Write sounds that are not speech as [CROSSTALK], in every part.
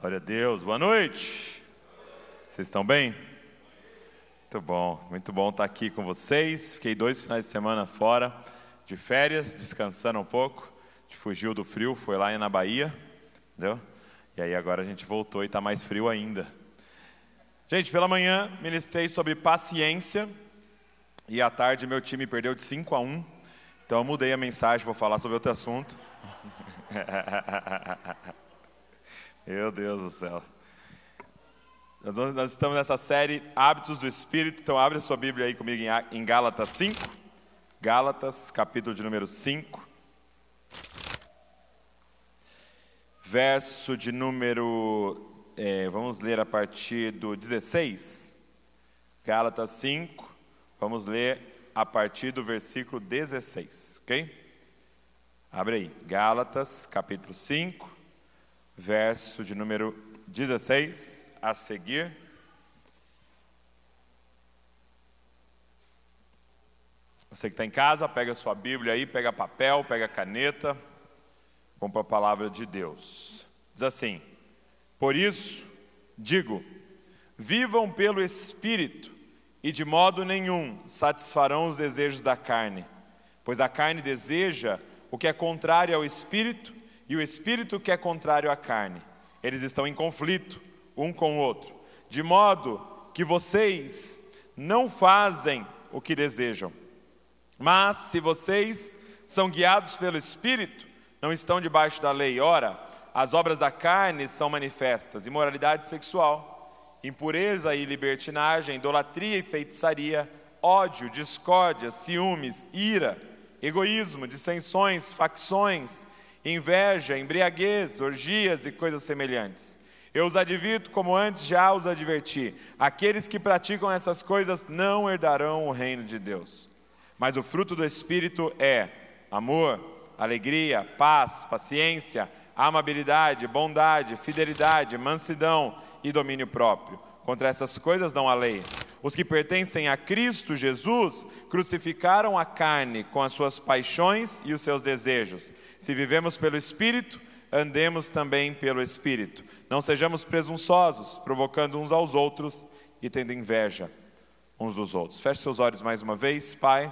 Glória a Deus, boa noite. Vocês estão bem? Muito bom, muito bom estar aqui com vocês. Fiquei dois finais de semana fora, de férias, descansando um pouco. A gente fugiu do frio, foi lá na Bahia, entendeu? E aí agora a gente voltou e está mais frio ainda. Gente, pela manhã ministrei sobre paciência e à tarde meu time perdeu de 5 a 1. Então eu mudei a mensagem, vou falar sobre outro assunto. [LAUGHS] Meu Deus do céu. Nós, estamos nessa série Hábitos do Espírito, então abre a sua Bíblia aí comigo em Gálatas 5. Gálatas, capítulo de número 5. Verso de número. É, vamos ler a partir do 16. Gálatas 5, vamos ler a partir do versículo 16, ok? Abre aí, Gálatas, capítulo 5 verso de número 16 a seguir. Você que está em casa, pega sua Bíblia aí, pega papel, pega caneta, compra a palavra de Deus. Diz assim: Por isso, digo, vivam pelo Espírito, e de modo nenhum satisfarão os desejos da carne, pois a carne deseja o que é contrário ao Espírito, e o espírito que é contrário à carne. Eles estão em conflito um com o outro, de modo que vocês não fazem o que desejam. Mas se vocês são guiados pelo espírito, não estão debaixo da lei. Ora, as obras da carne são manifestas: imoralidade sexual, impureza e libertinagem, idolatria e feitiçaria, ódio, discórdia, ciúmes, ira, egoísmo, dissensões, facções, inveja, embriaguez, orgias e coisas semelhantes. Eu os advirto como antes já os adverti: aqueles que praticam essas coisas não herdarão o reino de Deus. Mas o fruto do Espírito é amor, alegria, paz, paciência, amabilidade, bondade, fidelidade, mansidão e domínio próprio. Contra essas coisas não há lei. Os que pertencem a Cristo Jesus crucificaram a carne com as suas paixões e os seus desejos. Se vivemos pelo Espírito, andemos também pelo Espírito. Não sejamos presunçosos, provocando uns aos outros e tendo inveja uns dos outros. Feche seus olhos mais uma vez, Pai.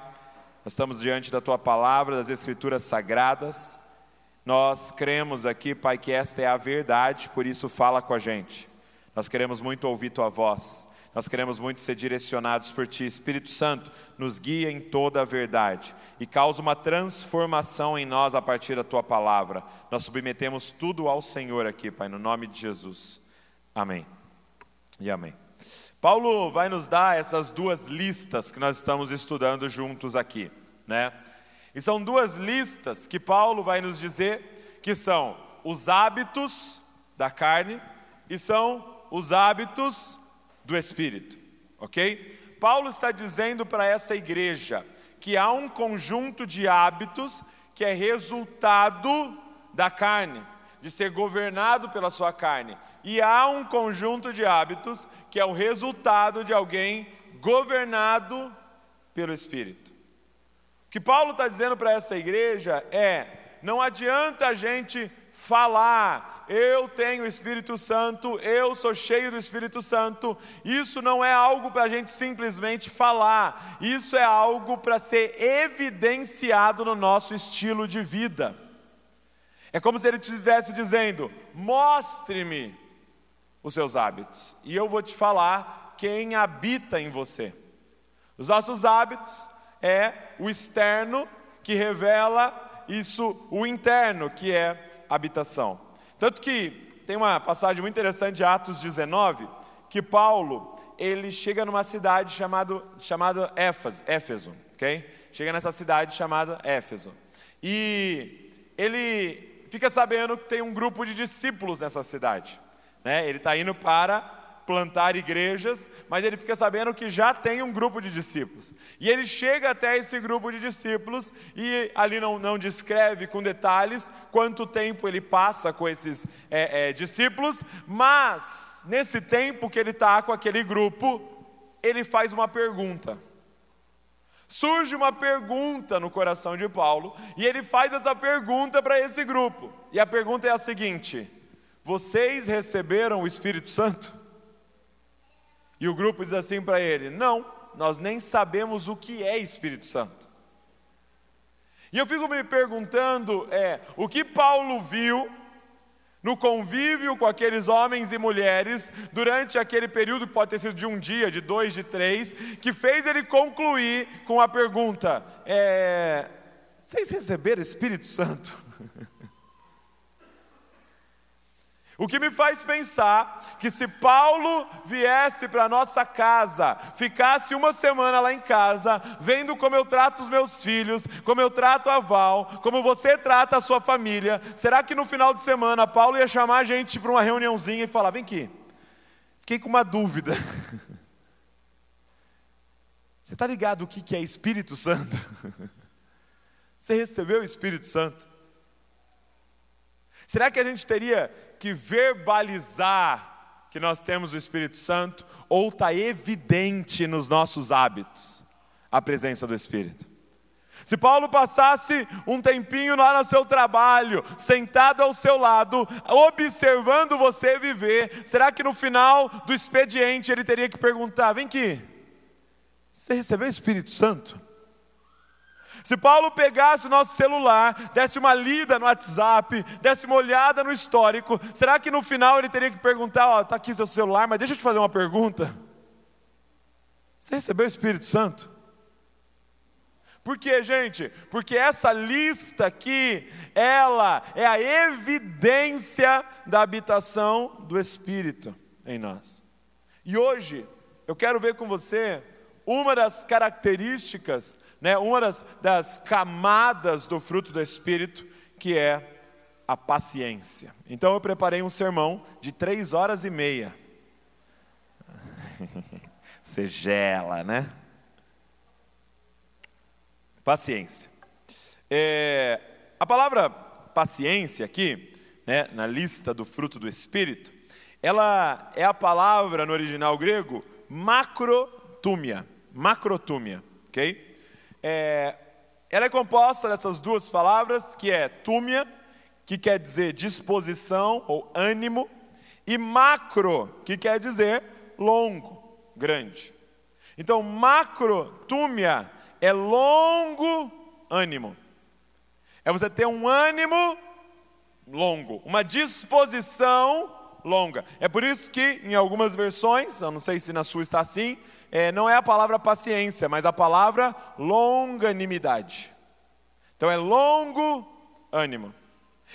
Nós estamos diante da tua palavra, das Escrituras sagradas. Nós cremos aqui, Pai, que esta é a verdade, por isso fala com a gente. Nós queremos muito ouvir tua voz. Nós queremos muito ser direcionados por Ti. Espírito Santo, nos guia em toda a verdade e causa uma transformação em nós a partir da Tua palavra. Nós submetemos tudo ao Senhor aqui, Pai, no nome de Jesus. Amém. E amém. Paulo vai nos dar essas duas listas que nós estamos estudando juntos aqui, né? E são duas listas que Paulo vai nos dizer que são os hábitos da carne e são os hábitos do Espírito, ok? Paulo está dizendo para essa igreja que há um conjunto de hábitos que é resultado da carne, de ser governado pela sua carne, e há um conjunto de hábitos que é o resultado de alguém governado pelo Espírito. O que Paulo está dizendo para essa igreja é: não adianta a gente falar, eu tenho o Espírito Santo, eu sou cheio do Espírito Santo. Isso não é algo para a gente simplesmente falar, isso é algo para ser evidenciado no nosso estilo de vida. É como se ele estivesse dizendo: mostre-me os seus hábitos, e eu vou te falar quem habita em você. Os nossos hábitos é o externo que revela isso, o interno que é habitação. Tanto que tem uma passagem muito interessante de Atos 19, que Paulo, ele chega numa cidade chamado, chamada Éfeso, Éfeso, ok? Chega nessa cidade chamada Éfeso. E ele fica sabendo que tem um grupo de discípulos nessa cidade. Né? Ele está indo para plantar igrejas, mas ele fica sabendo que já tem um grupo de discípulos. E ele chega até esse grupo de discípulos e ali não, não descreve com detalhes quanto tempo ele passa com esses é, é, discípulos, mas nesse tempo que ele está com aquele grupo, ele faz uma pergunta. Surge uma pergunta no coração de Paulo e ele faz essa pergunta para esse grupo. E a pergunta é a seguinte: Vocês receberam o Espírito Santo? E o grupo diz assim para ele: Não, nós nem sabemos o que é Espírito Santo. E eu fico me perguntando: é, o que Paulo viu no convívio com aqueles homens e mulheres durante aquele período pode ter sido de um dia, de dois, de três, que fez ele concluir com a pergunta: é, vocês receberam Espírito Santo? [LAUGHS] O que me faz pensar que se Paulo viesse para nossa casa, ficasse uma semana lá em casa, vendo como eu trato os meus filhos, como eu trato a Val, como você trata a sua família, será que no final de semana Paulo ia chamar a gente para uma reuniãozinha e falar: vem aqui, fiquei com uma dúvida. [LAUGHS] Você está ligado o que é Espírito Santo? [LAUGHS] Você recebeu o Espírito Santo? Será que a gente teria que verbalizar que nós temos o Espírito Santo ou está evidente nos nossos hábitos a presença do Espírito? Se Paulo passasse um tempinho lá no seu trabalho, sentado ao seu lado, observando você viver, será que no final do expediente ele teria que perguntar: vem aqui, você recebeu o Espírito Santo? Se Paulo pegasse o nosso celular, desse uma lida no WhatsApp, desse uma olhada no histórico, será que no final ele teria que perguntar: Ó, está aqui seu celular, mas deixa eu te fazer uma pergunta. Você recebeu o Espírito Santo? Por quê, gente? Porque essa lista aqui, ela é a evidência da habitação do Espírito em nós. E hoje, eu quero ver com você uma das características né, uma das, das camadas do fruto do Espírito, que é a paciência. Então eu preparei um sermão de três horas e meia. [LAUGHS] Você gela, né? Paciência. É, a palavra paciência aqui, né, na lista do fruto do Espírito, ela é a palavra no original grego macrotúmia. Macrotúmia, ok? É, ela é composta dessas duas palavras, que é túmia, que quer dizer disposição ou ânimo, e macro, que quer dizer longo, grande. Então, macro, túmia, é longo ânimo. É você ter um ânimo longo, uma disposição longa. É por isso que, em algumas versões, eu não sei se na sua está assim, é, não é a palavra paciência, mas a palavra longanimidade. Então é longo ânimo.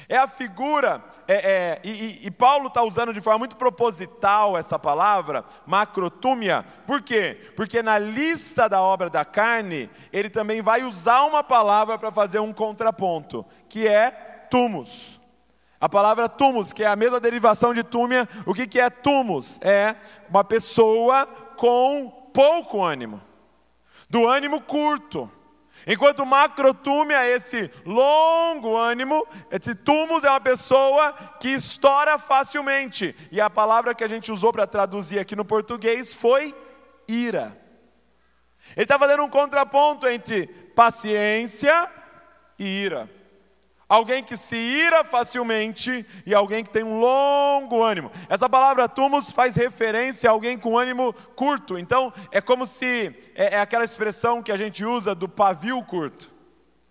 É a figura, é, é, e, e, Paulo está usando de forma muito proposital essa palavra, macrotúmia, por quê? Porque na lista da obra da carne, ele também vai usar uma palavra para fazer um contraponto, que é tumus. A palavra tumus, que é a mesma derivação de túmia, o que, que é tumus? É uma pessoa com pouco ânimo, do ânimo curto. Enquanto macrotume é esse longo ânimo, esse tumus é uma pessoa que estoura facilmente. E a palavra que a gente usou para traduzir aqui no português foi ira. Ele está fazendo um contraponto entre paciência e ira. Alguém que se ira facilmente e alguém que tem um longo ânimo. Essa palavra tumus faz referência a alguém com ânimo curto. Então, é como se é, é aquela expressão que a gente usa do pavio curto.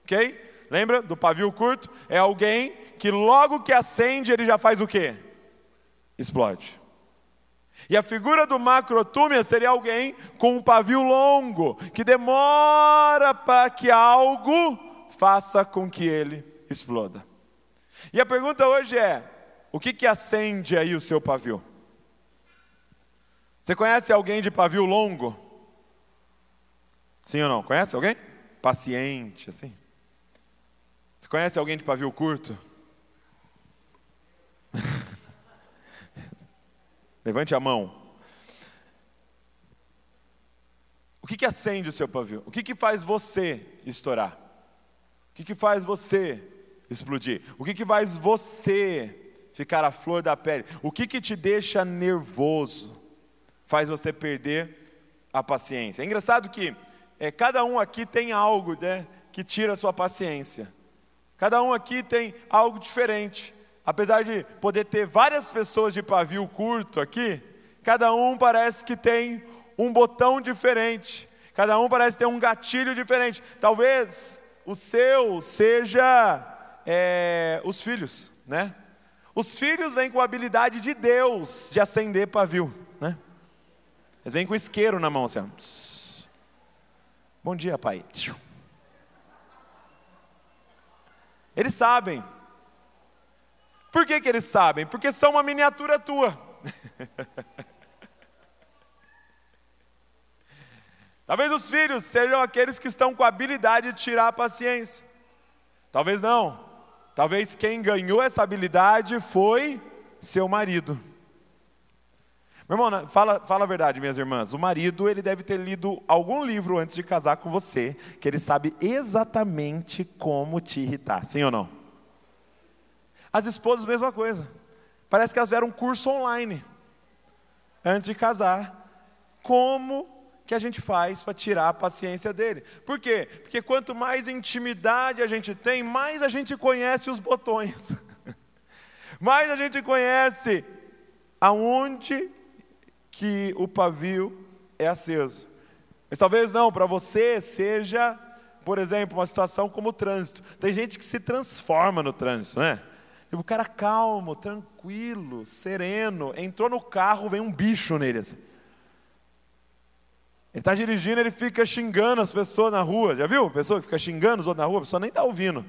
OK? Lembra do pavio curto? É alguém que logo que acende, ele já faz o quê? Explode. E a figura do macrotúmia seria alguém com um pavio longo, que demora para que algo faça com que ele exploda. E a pergunta hoje é: o que, que acende aí o seu pavio? Você conhece alguém de pavio longo? Sim ou não? Conhece alguém? Paciente, assim. Você conhece alguém de pavio curto? [LAUGHS] Levante a mão. O que, que acende o seu pavio? O que, que faz você estourar? O que, que faz você explodir? O que, que faz você ficar à flor da pele? O que, que te deixa nervoso? Faz você perder a paciência. É engraçado que é, cada um aqui tem algo né, que tira a sua paciência. Cada um aqui tem algo diferente. apesar de poder ter várias pessoas de pavio curto aqui, cada um parece que tem um botão diferente, cada um parece ter um gatilho diferente. Talvez o seu seja é, os filhos, né? Os filhos vêm com a habilidade de Deus de acender pavio, né? Eles vêm com isqueiro na mão, assim. Ó. Bom dia, pai. Eles sabem. Por que, que eles sabem? Porque são uma miniatura tua. [LAUGHS] Talvez os filhos sejam aqueles que estão com a habilidade de tirar a paciência. Talvez não. Talvez quem ganhou essa habilidade foi seu marido. Meu irmão, fala, fala a verdade, minhas irmãs. O marido, ele deve ter lido algum livro antes de casar com você, que ele sabe exatamente como te irritar, sim ou não? As esposas, mesma coisa. Parece que elas fizeram um curso online antes de casar. Como que a gente faz para tirar a paciência dele? Por quê? Porque quanto mais intimidade a gente tem, mais a gente conhece os botões. [LAUGHS] mais a gente conhece aonde que o pavio é aceso. Mas talvez não, para você seja, por exemplo, uma situação como o trânsito. Tem gente que se transforma no trânsito, né? Tipo, o cara calmo, tranquilo, sereno, entrou no carro, vem um bicho nele. Assim. Ele está dirigindo, ele fica xingando as pessoas na rua. Já viu? Pessoa que fica xingando os outros na rua, a pessoa nem está ouvindo.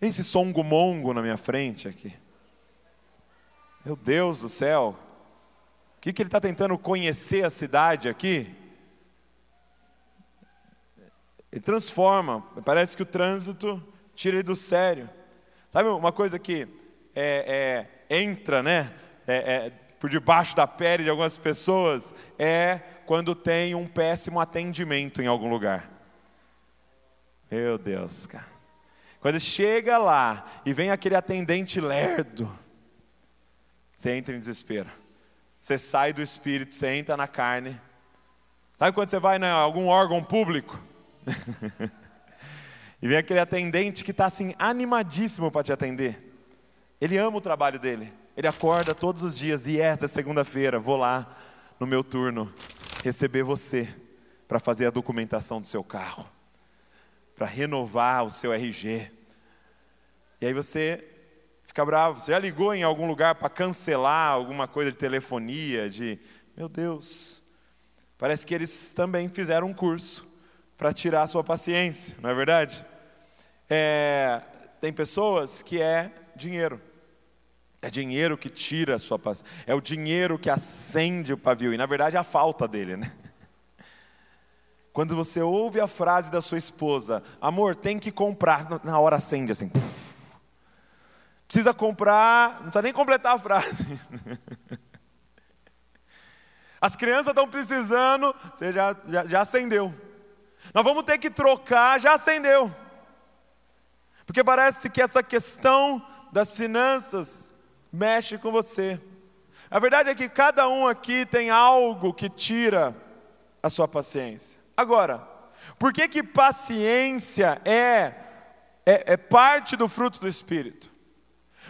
Esse songo-mongo na minha frente aqui. Meu Deus do céu que, que ele está tentando conhecer a cidade aqui? Ele transforma, parece que o trânsito tira ele do sério. Sabe uma coisa que é, é, entra né, é, é, por debaixo da pele de algumas pessoas? É quando tem um péssimo atendimento em algum lugar. Meu Deus, cara. Quando chega lá e vem aquele atendente lerdo, você entra em desespero. Você sai do espírito, você entra na carne. Sabe quando você vai em algum órgão público? [LAUGHS] e vem aquele atendente que está assim, animadíssimo para te atender. Ele ama o trabalho dele. Ele acorda todos os dias e essa é segunda-feira, vou lá no meu turno receber você para fazer a documentação do seu carro, para renovar o seu RG. E aí você fica bravo. Você já ligou em algum lugar para cancelar alguma coisa de telefonia, de. Meu Deus. Parece que eles também fizeram um curso para tirar a sua paciência, não é verdade? É, tem pessoas que é dinheiro. É dinheiro que tira a sua paciência. É o dinheiro que acende o pavio. E na verdade é a falta dele, né? [LAUGHS] Quando você ouve a frase da sua esposa, amor, tem que comprar, na hora acende assim. Puff, Precisa comprar, não precisa nem completar a frase. [LAUGHS] As crianças estão precisando, você já, já, já acendeu. Nós vamos ter que trocar, já acendeu. Porque parece que essa questão das finanças mexe com você. A verdade é que cada um aqui tem algo que tira a sua paciência. Agora, por que que paciência é, é, é parte do fruto do Espírito?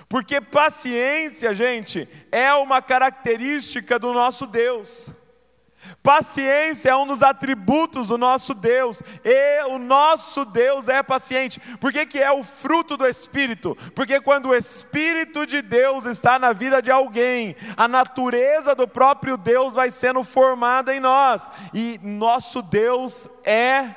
Porque paciência, gente, é uma característica do nosso Deus. Paciência é um dos atributos do nosso Deus, e o nosso Deus é paciente. Por que, que é o fruto do Espírito? Porque quando o Espírito de Deus está na vida de alguém, a natureza do próprio Deus vai sendo formada em nós, e nosso Deus é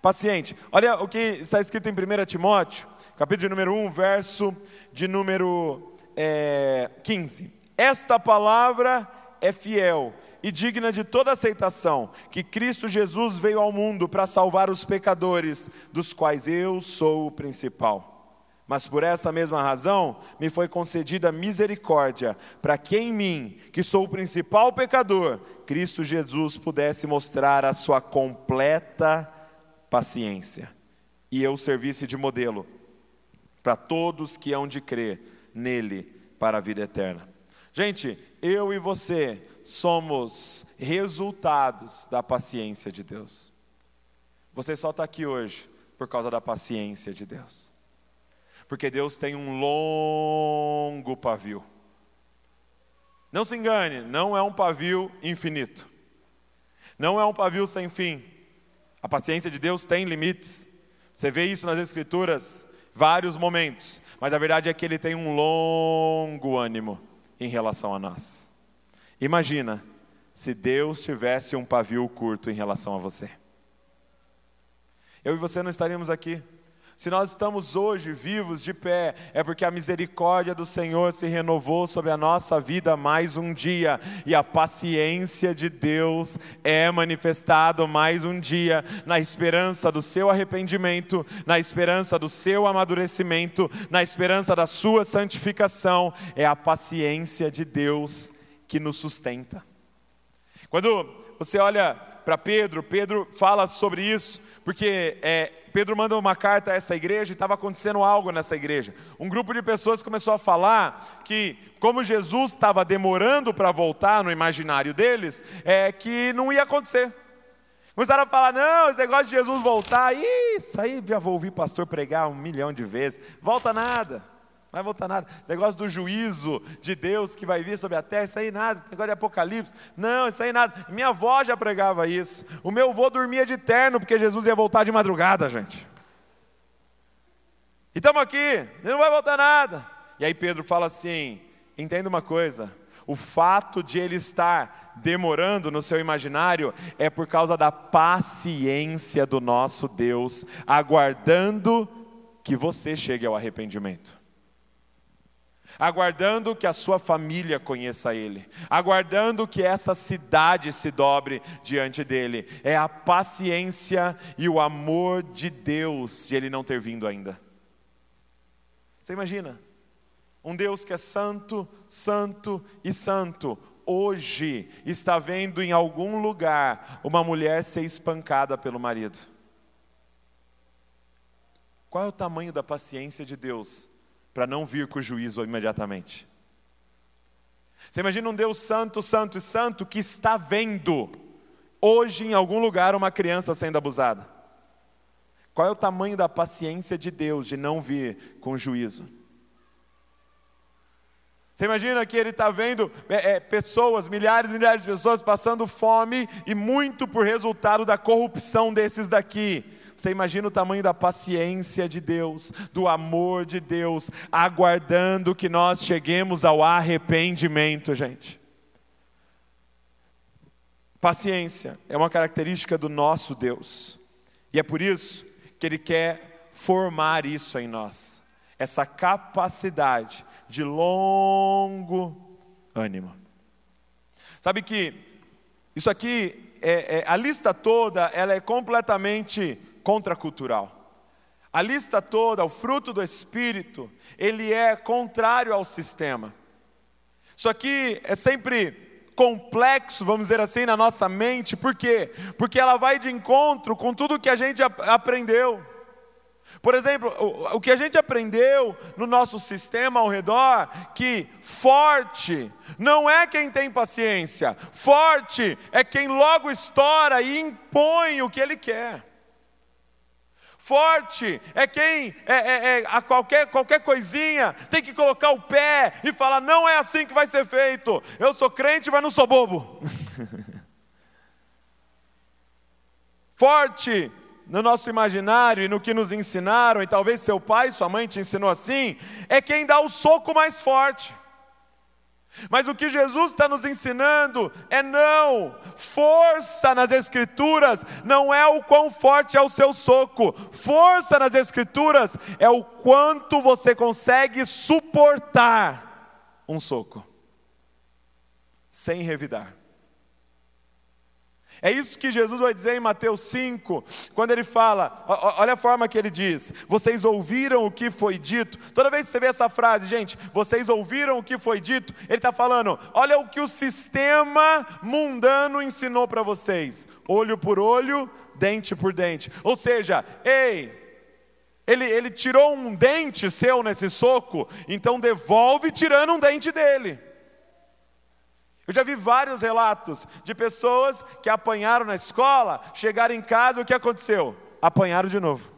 paciente. Olha o que está escrito em 1 Timóteo, capítulo número 1, verso de número é, 15. Esta palavra é fiel e digna de toda aceitação, que Cristo Jesus veio ao mundo para salvar os pecadores, dos quais eu sou o principal. Mas por essa mesma razão me foi concedida misericórdia, para que em mim, que sou o principal pecador, Cristo Jesus pudesse mostrar a sua completa paciência, e eu servisse de modelo para todos que hão de crer nele para a vida eterna. Gente, eu e você somos resultados da paciência de Deus. Você só está aqui hoje por causa da paciência de Deus. Porque Deus tem um longo pavio. Não se engane, não é um pavio infinito. Não é um pavio sem fim. A paciência de Deus tem limites. Você vê isso nas Escrituras, vários momentos. Mas a verdade é que Ele tem um longo ânimo em relação a nós. Imagina se Deus tivesse um pavio curto em relação a você. Eu e você não estaríamos aqui. Se nós estamos hoje vivos de pé, é porque a misericórdia do Senhor se renovou sobre a nossa vida mais um dia, e a paciência de Deus é manifestado mais um dia, na esperança do seu arrependimento, na esperança do seu amadurecimento, na esperança da sua santificação. É a paciência de Deus que nos sustenta. Quando você olha para Pedro, Pedro fala sobre isso, porque é, Pedro manda uma carta a essa igreja e estava acontecendo algo nessa igreja. Um grupo de pessoas começou a falar que, como Jesus estava demorando para voltar no imaginário deles, é que não ia acontecer. Começaram a falar: não, esse negócio de Jesus voltar, isso aí já vou ouvir pastor pregar um milhão de vezes, volta nada. Vai voltar nada. Negócio do juízo de Deus que vai vir sobre a terra, isso aí nada. Negócio de Apocalipse, não, isso aí nada. Minha avó já pregava isso. O meu avô dormia de terno porque Jesus ia voltar de madrugada, gente. E estamos aqui, não vai voltar nada. E aí Pedro fala assim: entenda uma coisa. O fato de ele estar demorando no seu imaginário é por causa da paciência do nosso Deus, aguardando que você chegue ao arrependimento aguardando que a sua família conheça Ele, aguardando que essa cidade se dobre diante dele. É a paciência e o amor de Deus de Ele não ter vindo ainda. Você imagina? Um Deus que é santo, santo e santo, hoje está vendo em algum lugar uma mulher ser espancada pelo marido. Qual é o tamanho da paciência de Deus para não vir com o juízo imediatamente. Você imagina um Deus santo, santo e santo que está vendo hoje em algum lugar uma criança sendo abusada. Qual é o tamanho da paciência de Deus de não vir com juízo? Você imagina que ele está vendo é, é, pessoas, milhares e milhares de pessoas passando fome e muito por resultado da corrupção desses daqui. Você imagina o tamanho da paciência de Deus, do amor de Deus, aguardando que nós cheguemos ao arrependimento, gente. Paciência é uma característica do nosso Deus, e é por isso que Ele quer formar isso em nós, essa capacidade de longo ânimo. Sabe que isso aqui, é, é, a lista toda, ela é completamente contracultural. A lista toda, o fruto do Espírito, ele é contrário ao sistema. Isso aqui é sempre complexo, vamos dizer assim, na nossa mente, por quê? Porque ela vai de encontro com tudo que a gente aprendeu. Por exemplo, o que a gente aprendeu no nosso sistema ao redor, que forte não é quem tem paciência, forte é quem logo estoura e impõe o que ele quer. Forte é quem é, é, é, a qualquer, qualquer coisinha tem que colocar o pé e falar: não é assim que vai ser feito. Eu sou crente, mas não sou bobo. [LAUGHS] Forte no nosso imaginário e no que nos ensinaram, e talvez seu pai, sua mãe te ensinou assim, é quem dá o soco mais forte. Mas o que Jesus está nos ensinando é não. Força nas Escrituras não é o quão forte é o seu soco. Força nas Escrituras é o quanto você consegue suportar um soco, sem revidar. É isso que Jesus vai dizer em Mateus 5, quando ele fala, olha a forma que ele diz: vocês ouviram o que foi dito. Toda vez que você vê essa frase, gente, vocês ouviram o que foi dito, ele está falando, olha o que o sistema mundano ensinou para vocês: olho por olho, dente por dente. Ou seja, ei, ele, ele tirou um dente seu nesse soco, então devolve tirando um dente dele. Eu já vi vários relatos de pessoas que apanharam na escola, chegaram em casa, o que aconteceu? Apanharam de novo.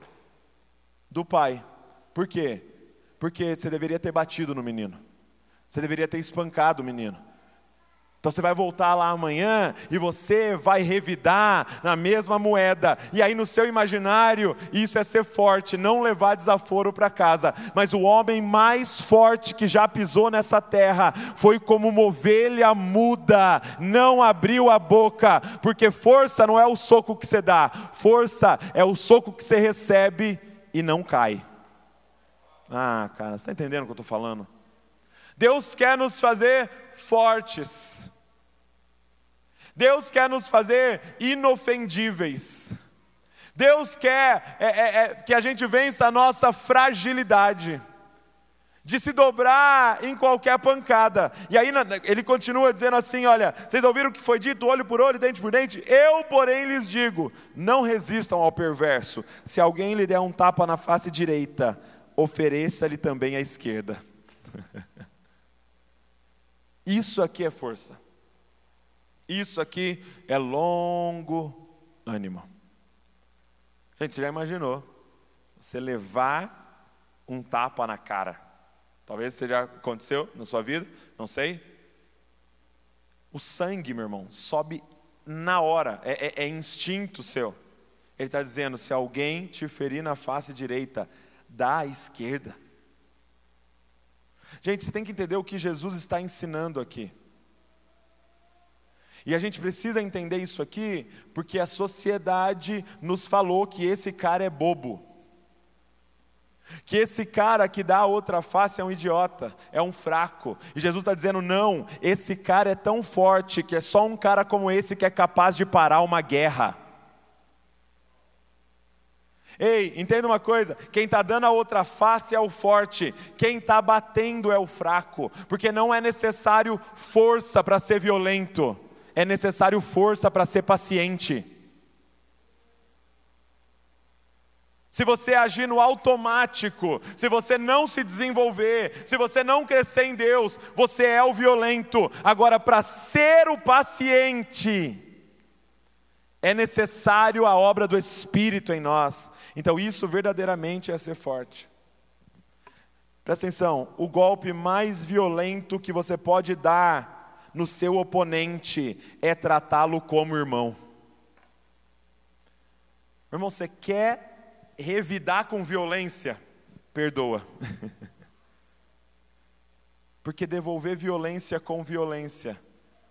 Do pai. Por quê? Porque você deveria ter batido no menino. Você deveria ter espancado o menino. Então você vai voltar lá amanhã e você vai revidar na mesma moeda. E aí no seu imaginário, isso é ser forte, não levar desaforo para casa. Mas o homem mais forte que já pisou nessa terra foi como uma ovelha muda, não abriu a boca, porque força não é o soco que você dá, força é o soco que você recebe e não cai. Ah, cara, você está entendendo o que eu estou falando? Deus quer nos fazer fortes. Deus quer nos fazer inofendíveis. Deus quer é, é, é, que a gente vença a nossa fragilidade, de se dobrar em qualquer pancada. E aí ele continua dizendo assim: olha, vocês ouviram o que foi dito, olho por olho, dente por dente? Eu, porém, lhes digo: não resistam ao perverso. Se alguém lhe der um tapa na face direita, ofereça-lhe também a esquerda. [LAUGHS] Isso aqui é força. Isso aqui é longo ânimo. Gente, você já imaginou? Você levar um tapa na cara. Talvez isso já aconteceu na sua vida, não sei. O sangue, meu irmão, sobe na hora, é, é, é instinto seu. Ele está dizendo: se alguém te ferir na face direita, dá à esquerda. Gente, você tem que entender o que Jesus está ensinando aqui. E a gente precisa entender isso aqui, porque a sociedade nos falou que esse cara é bobo. Que esse cara que dá a outra face é um idiota, é um fraco. E Jesus está dizendo: não, esse cara é tão forte que é só um cara como esse que é capaz de parar uma guerra. Ei, entenda uma coisa: quem está dando a outra face é o forte, quem está batendo é o fraco, porque não é necessário força para ser violento, é necessário força para ser paciente. Se você agir no automático, se você não se desenvolver, se você não crescer em Deus, você é o violento. Agora, para ser o paciente, é necessário a obra do Espírito em nós. Então, isso verdadeiramente é ser forte. Presta atenção: o golpe mais violento que você pode dar no seu oponente é tratá-lo como irmão. Irmão, você quer revidar com violência? Perdoa. [LAUGHS] Porque devolver violência com violência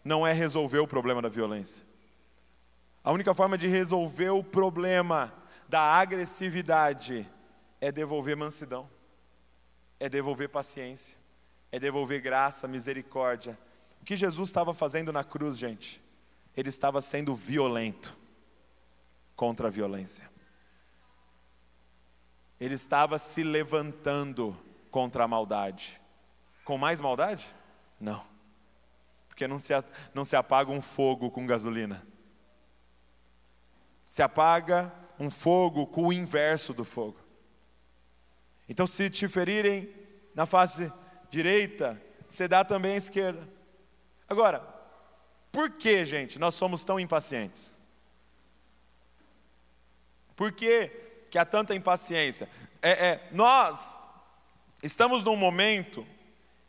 não é resolver o problema da violência. A única forma de resolver o problema da agressividade é devolver mansidão, é devolver paciência, é devolver graça, misericórdia. Que Jesus estava fazendo na cruz, gente? Ele estava sendo violento contra a violência. Ele estava se levantando contra a maldade. Com mais maldade? Não. Porque não se, não se apaga um fogo com gasolina se apaga um fogo com o inverso do fogo. Então, se te ferirem na face direita, você dá também a esquerda. Agora, por que, gente, nós somos tão impacientes? Por que, que há tanta impaciência? É, é, nós estamos num momento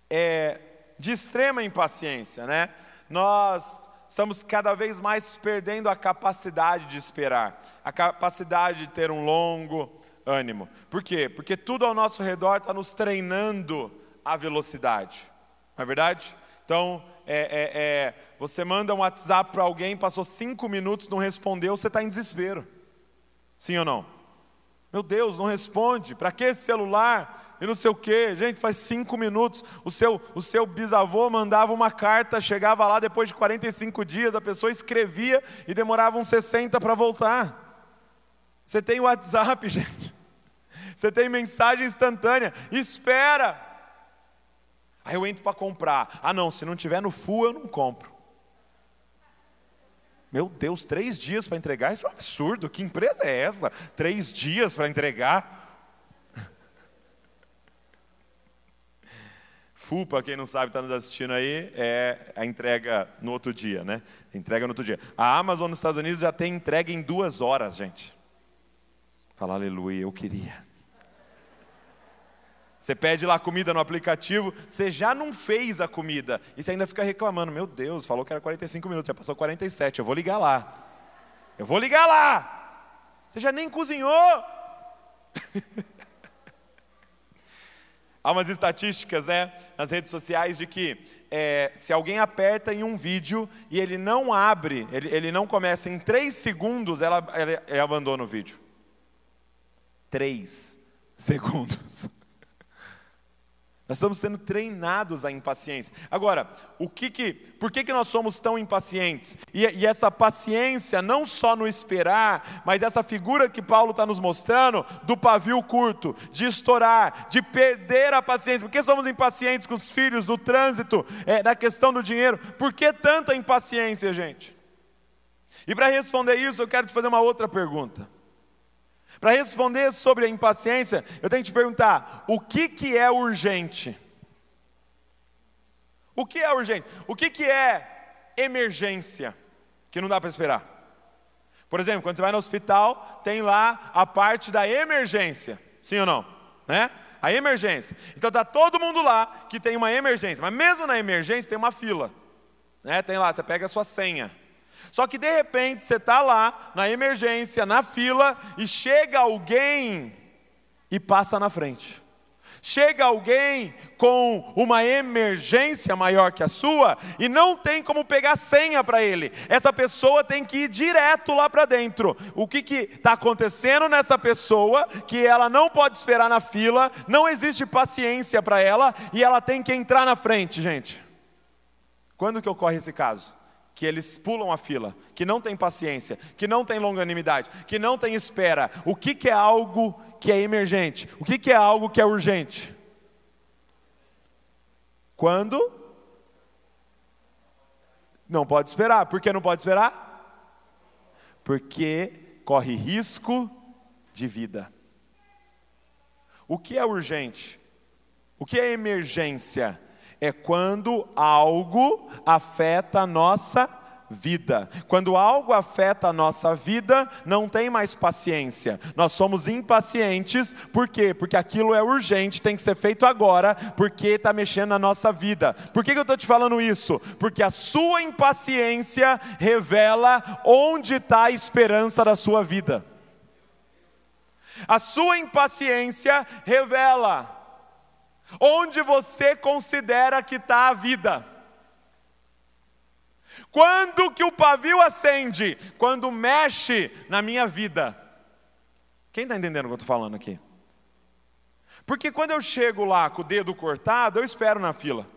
é, de extrema impaciência, né? Nós estamos cada vez mais perdendo a capacidade de esperar, a capacidade de ter um longo ânimo. Por quê? Porque tudo ao nosso redor está nos treinando a velocidade, não é verdade? Então, é, é, é, você manda um WhatsApp para alguém, passou cinco minutos, não respondeu, você está em desespero. Sim ou não? Meu Deus, não responde. Para que esse celular? e não sei o quê. Gente, faz cinco minutos. O seu, o seu bisavô mandava uma carta, chegava lá depois de 45 dias, a pessoa escrevia e demorava uns 60 para voltar. Você tem WhatsApp, [LAUGHS] gente. Você tem mensagem instantânea. Espera. Aí eu entro para comprar. Ah, não, se não tiver no full, eu não compro. Meu Deus, três dias para entregar? Isso é um absurdo. Que empresa é essa? Três dias para entregar? [LAUGHS] Full, para quem não sabe, está nos assistindo aí, é a entrega no outro dia, né? Entrega no outro dia. A Amazon nos Estados Unidos já tem entrega em duas horas, gente. Fala aleluia, eu queria. Você pede lá comida no aplicativo, você já não fez a comida. E você ainda fica reclamando: Meu Deus, falou que era 45 minutos, já passou 47, eu vou ligar lá. Eu vou ligar lá. Você já nem cozinhou. [LAUGHS] Há umas estatísticas né, nas redes sociais de que é, se alguém aperta em um vídeo e ele não abre, ele, ele não começa em três segundos, ela, ela, ela abandona o vídeo. Três segundos. Nós estamos sendo treinados à impaciência. Agora, o que que, por que, que nós somos tão impacientes? E, e essa paciência, não só no esperar, mas essa figura que Paulo está nos mostrando, do pavio curto, de estourar, de perder a paciência. Por que somos impacientes com os filhos, do trânsito, é, na questão do dinheiro? Por que tanta impaciência, gente? E para responder isso, eu quero te fazer uma outra pergunta. Para responder sobre a impaciência, eu tenho que te perguntar: o que, que é urgente? O que é urgente? O que, que é emergência? Que não dá para esperar. Por exemplo, quando você vai no hospital, tem lá a parte da emergência. Sim ou não? Né? A emergência. Então está todo mundo lá que tem uma emergência. Mas mesmo na emergência tem uma fila. Né? Tem lá, você pega a sua senha. Só que de repente você está lá na emergência, na fila, e chega alguém e passa na frente. Chega alguém com uma emergência maior que a sua e não tem como pegar senha para ele. Essa pessoa tem que ir direto lá para dentro. O que está acontecendo nessa pessoa que ela não pode esperar na fila, não existe paciência para ela e ela tem que entrar na frente, gente. Quando que ocorre esse caso? Que eles pulam a fila, que não tem paciência, que não tem longanimidade, que não tem espera. O que, que é algo que é emergente? O que, que é algo que é urgente? Quando? Não pode esperar. Por que não pode esperar? Porque corre risco de vida. O que é urgente? O que é emergência? É quando algo afeta a nossa vida. Quando algo afeta a nossa vida, não tem mais paciência. Nós somos impacientes, por quê? Porque aquilo é urgente, tem que ser feito agora, porque está mexendo na nossa vida. Por que, que eu estou te falando isso? Porque a sua impaciência revela onde está a esperança da sua vida. A sua impaciência revela Onde você considera que está a vida? Quando que o pavio acende? Quando mexe na minha vida. Quem está entendendo o que eu estou falando aqui? Porque quando eu chego lá com o dedo cortado, eu espero na fila.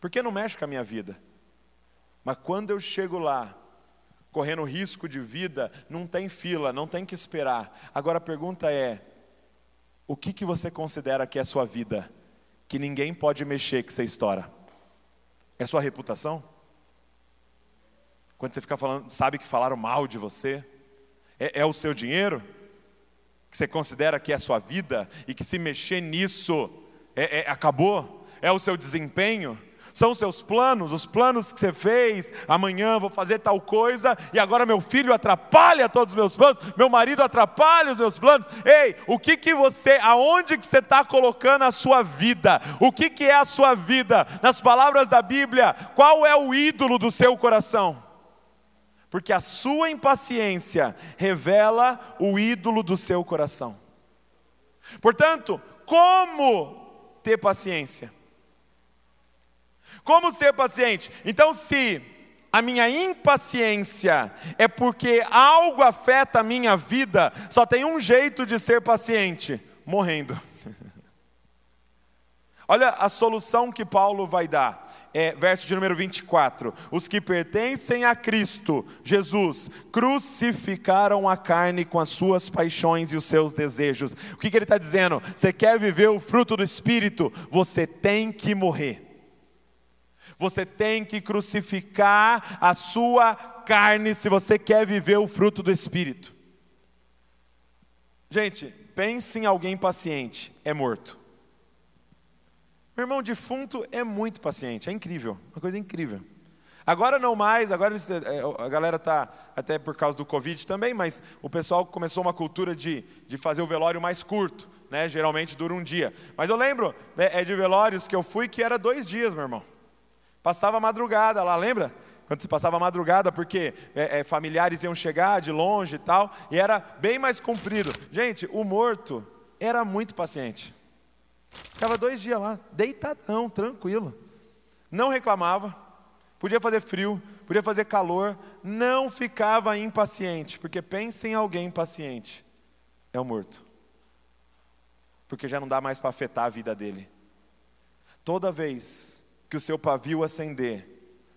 Porque não mexe com a minha vida. Mas quando eu chego lá, correndo risco de vida, não tem fila, não tem que esperar. Agora a pergunta é: o que, que você considera que é sua vida? Que ninguém pode mexer que você estoura? É sua reputação? Quando você fica falando, sabe que falaram mal de você? É, é o seu dinheiro? Que você considera que é sua vida e que se mexer nisso é, é acabou? É o seu desempenho? São seus planos, os planos que você fez. Amanhã vou fazer tal coisa e agora meu filho atrapalha todos os meus planos, meu marido atrapalha os meus planos. Ei, o que que você, aonde que você está colocando a sua vida? O que que é a sua vida? Nas palavras da Bíblia, qual é o ídolo do seu coração? Porque a sua impaciência revela o ídolo do seu coração. Portanto, como ter paciência? Como ser paciente? Então, se a minha impaciência é porque algo afeta a minha vida, só tem um jeito de ser paciente: morrendo. [LAUGHS] Olha a solução que Paulo vai dar. É, verso de número 24: Os que pertencem a Cristo, Jesus, crucificaram a carne com as suas paixões e os seus desejos. O que, que ele está dizendo? Você quer viver o fruto do Espírito? Você tem que morrer. Você tem que crucificar a sua carne se você quer viver o fruto do Espírito. Gente, pense em alguém paciente, é morto. Meu irmão defunto é muito paciente, é incrível, uma coisa incrível. Agora não mais, agora eles, é, a galera está, até por causa do Covid também, mas o pessoal começou uma cultura de, de fazer o velório mais curto, né? geralmente dura um dia. Mas eu lembro é, é de velórios que eu fui que era dois dias, meu irmão. Passava madrugada lá, lembra? Quando se passava madrugada, porque é, é, familiares iam chegar de longe e tal, e era bem mais comprido. Gente, o morto era muito paciente. Ficava dois dias lá, deitadão, tranquilo. Não reclamava, podia fazer frio, podia fazer calor, não ficava impaciente, porque pensa em alguém paciente, é o morto. Porque já não dá mais para afetar a vida dele. Toda vez que o seu pavio acender,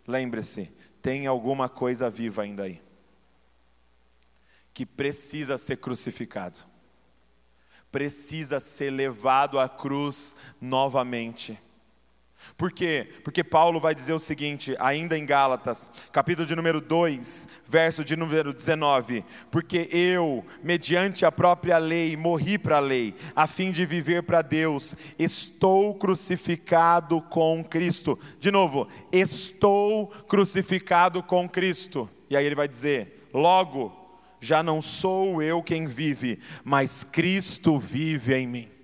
lembre-se, tem alguma coisa viva ainda aí, que precisa ser crucificado precisa ser levado à cruz novamente. Por quê? Porque Paulo vai dizer o seguinte, ainda em Gálatas, capítulo de número 2, verso de número 19: Porque eu, mediante a própria lei, morri para a lei, a fim de viver para Deus, estou crucificado com Cristo. De novo, estou crucificado com Cristo. E aí ele vai dizer: Logo, já não sou eu quem vive, mas Cristo vive em mim.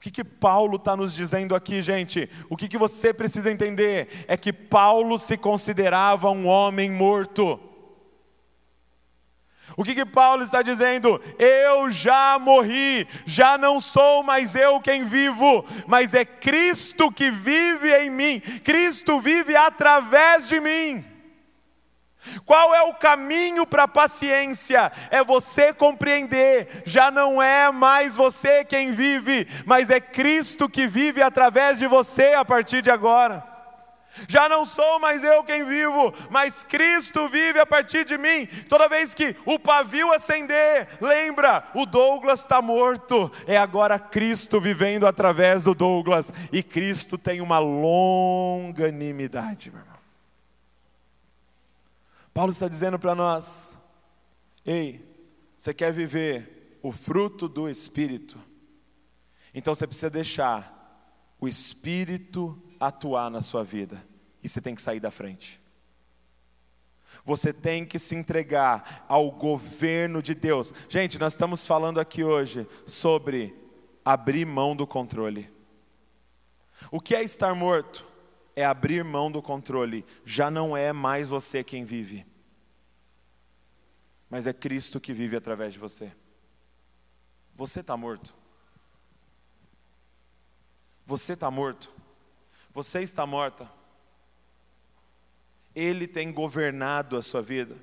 O que, que Paulo está nos dizendo aqui, gente? O que, que você precisa entender é que Paulo se considerava um homem morto. O que, que Paulo está dizendo? Eu já morri, já não sou mais eu quem vivo, mas é Cristo que vive em mim, Cristo vive através de mim. Qual é o caminho para a paciência? É você compreender, já não é mais você quem vive, mas é Cristo que vive através de você a partir de agora. Já não sou mais eu quem vivo, mas Cristo vive a partir de mim. Toda vez que o pavio acender, lembra, o Douglas está morto, é agora Cristo vivendo através do Douglas, e Cristo tem uma longanimidade, meu irmão. Paulo está dizendo para nós: ei, você quer viver o fruto do Espírito? Então você precisa deixar o Espírito atuar na sua vida e você tem que sair da frente. Você tem que se entregar ao governo de Deus. Gente, nós estamos falando aqui hoje sobre abrir mão do controle. O que é estar morto? É abrir mão do controle. Já não é mais você quem vive, mas é Cristo que vive através de você. Você está morto. Você está morto. Você está morta. Ele tem governado a sua vida.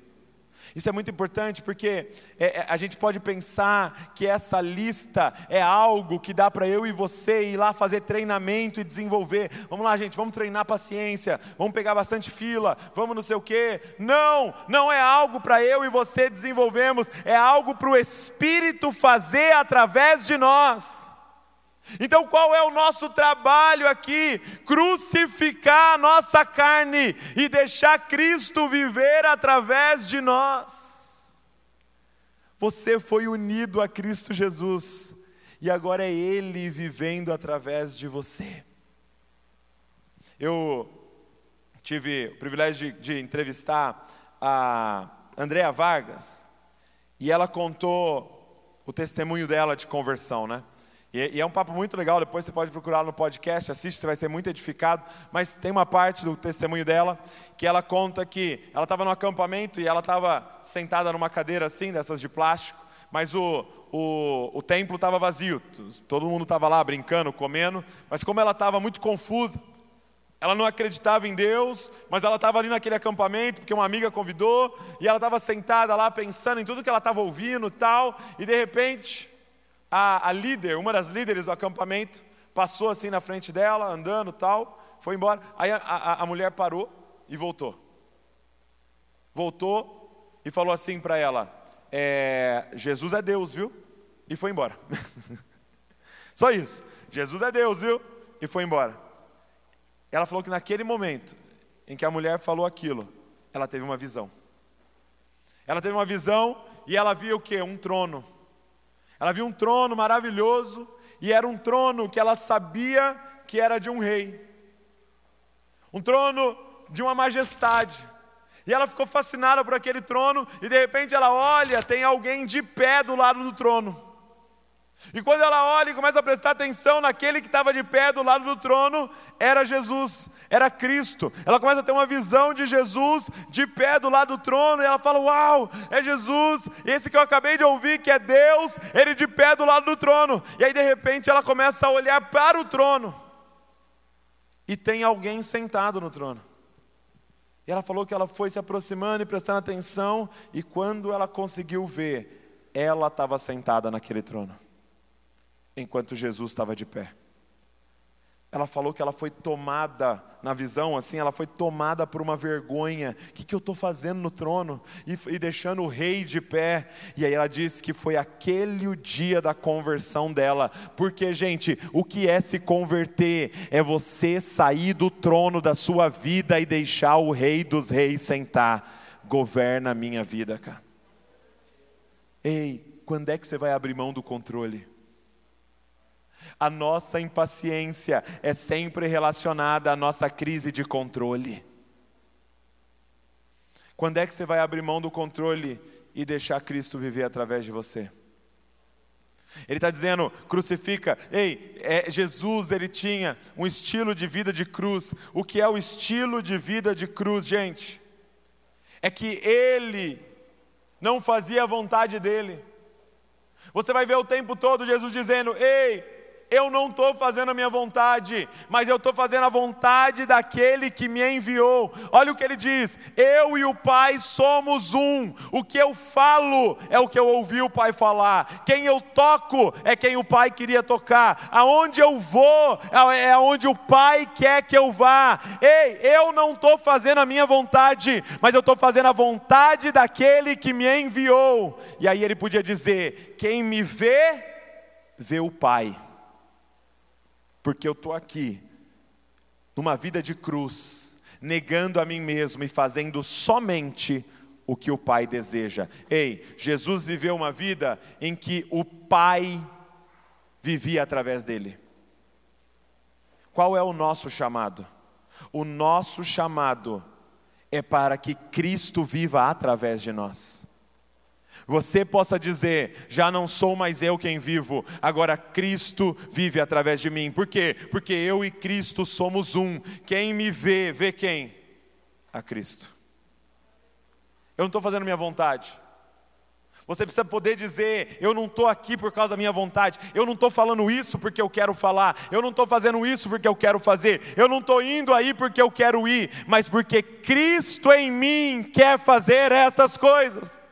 Isso é muito importante porque é, é, a gente pode pensar que essa lista é algo que dá para eu e você ir lá fazer treinamento e desenvolver. Vamos lá, gente, vamos treinar paciência, vamos pegar bastante fila, vamos não sei o quê. Não, não é algo para eu e você desenvolvermos, é algo para o Espírito fazer através de nós. Então, qual é o nosso trabalho aqui? Crucificar a nossa carne e deixar Cristo viver através de nós. Você foi unido a Cristo Jesus e agora é Ele vivendo através de você. Eu tive o privilégio de, de entrevistar a Andrea Vargas e ela contou o testemunho dela de conversão, né? E, é um papo muito legal, depois você pode procurar no podcast, assiste, você vai ser muito edificado. Mas tem uma parte do testemunho dela que ela conta que ela estava no acampamento e ela estava sentada numa cadeira assim, dessas de plástico, mas o, o, o templo estava vazio, todo mundo estava lá brincando, comendo, mas como ela estava muito confusa, ela não acreditava em Deus, mas ela estava ali naquele acampamento porque uma amiga convidou e ela estava sentada lá pensando em tudo que ela estava ouvindo tal, e de repente a, a líder, uma das líderes do acampamento, passou assim na frente dela, andando tal, foi embora. Aí a, a, a mulher parou e voltou. Voltou e falou assim para ela: é, Jesus é Deus, viu? E foi embora. [LAUGHS] Só isso. Jesus é Deus, viu? E foi embora. Ela falou que naquele momento em que a mulher falou aquilo, ela teve uma visão. Ela teve uma visão e ela viu o que? Um trono. Ela viu um trono maravilhoso e era um trono que ela sabia que era de um rei. Um trono de uma majestade. E ela ficou fascinada por aquele trono, e de repente ela olha, tem alguém de pé do lado do trono. E quando ela olha e começa a prestar atenção naquele que estava de pé do lado do trono, era Jesus, era Cristo. Ela começa a ter uma visão de Jesus de pé do lado do trono, e ela fala: Uau, é Jesus, esse que eu acabei de ouvir, que é Deus, ele de pé do lado do trono. E aí de repente ela começa a olhar para o trono, e tem alguém sentado no trono. E ela falou que ela foi se aproximando e prestando atenção, e quando ela conseguiu ver, ela estava sentada naquele trono enquanto Jesus estava de pé. Ela falou que ela foi tomada, na visão assim, ela foi tomada por uma vergonha. O que, que eu estou fazendo no trono? E, e, deixando o rei de pé. E aí ela disse que foi aquele o dia da conversão dela. Porque, gente, o que é se converter? É você sair do trono da sua vida e deixar o rei dos reis sentar. Governa a minha vida, cara. Ei, quando é que você vai abrir mão do controle? A nossa impaciência é sempre relacionada à nossa crise de controle. Quando é que você vai abrir mão do controle e deixar Cristo viver através de você? Ele está dizendo, crucifica. Ei, é, Jesus ele tinha um estilo de vida de cruz. O que é o estilo de vida de cruz, gente? É que ele não fazia a vontade dele. Você vai ver o tempo todo Jesus dizendo: Ei, eu não estou fazendo a minha vontade, mas eu estou fazendo a vontade daquele que me enviou. Olha o que ele diz: eu e o Pai somos um. O que eu falo é o que eu ouvi o Pai falar. Quem eu toco é quem o Pai queria tocar. Aonde eu vou é aonde o Pai quer que eu vá. Ei, eu não estou fazendo a minha vontade, mas eu estou fazendo a vontade daquele que me enviou. E aí ele podia dizer: quem me vê, vê o Pai porque eu estou aqui, numa vida de cruz, negando a mim mesmo e fazendo somente o que o Pai deseja. Ei, Jesus viveu uma vida em que o Pai vivia através dele. Qual é o nosso chamado? O nosso chamado é para que Cristo viva através de nós. Você possa dizer: já não sou mais eu quem vivo, agora Cristo vive através de mim. Por quê? Porque eu e Cristo somos um. Quem me vê, vê quem? A Cristo. Eu não estou fazendo minha vontade. Você precisa poder dizer: eu não estou aqui por causa da minha vontade, eu não estou falando isso porque eu quero falar, eu não estou fazendo isso porque eu quero fazer, eu não estou indo aí porque eu quero ir, mas porque Cristo em mim quer fazer essas coisas.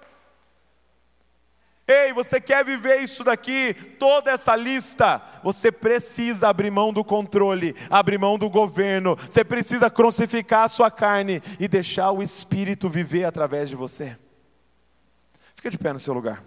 Ei, você quer viver isso daqui, toda essa lista? Você precisa abrir mão do controle, abrir mão do governo, você precisa crucificar a sua carne e deixar o Espírito viver através de você. Fica de pé no seu lugar.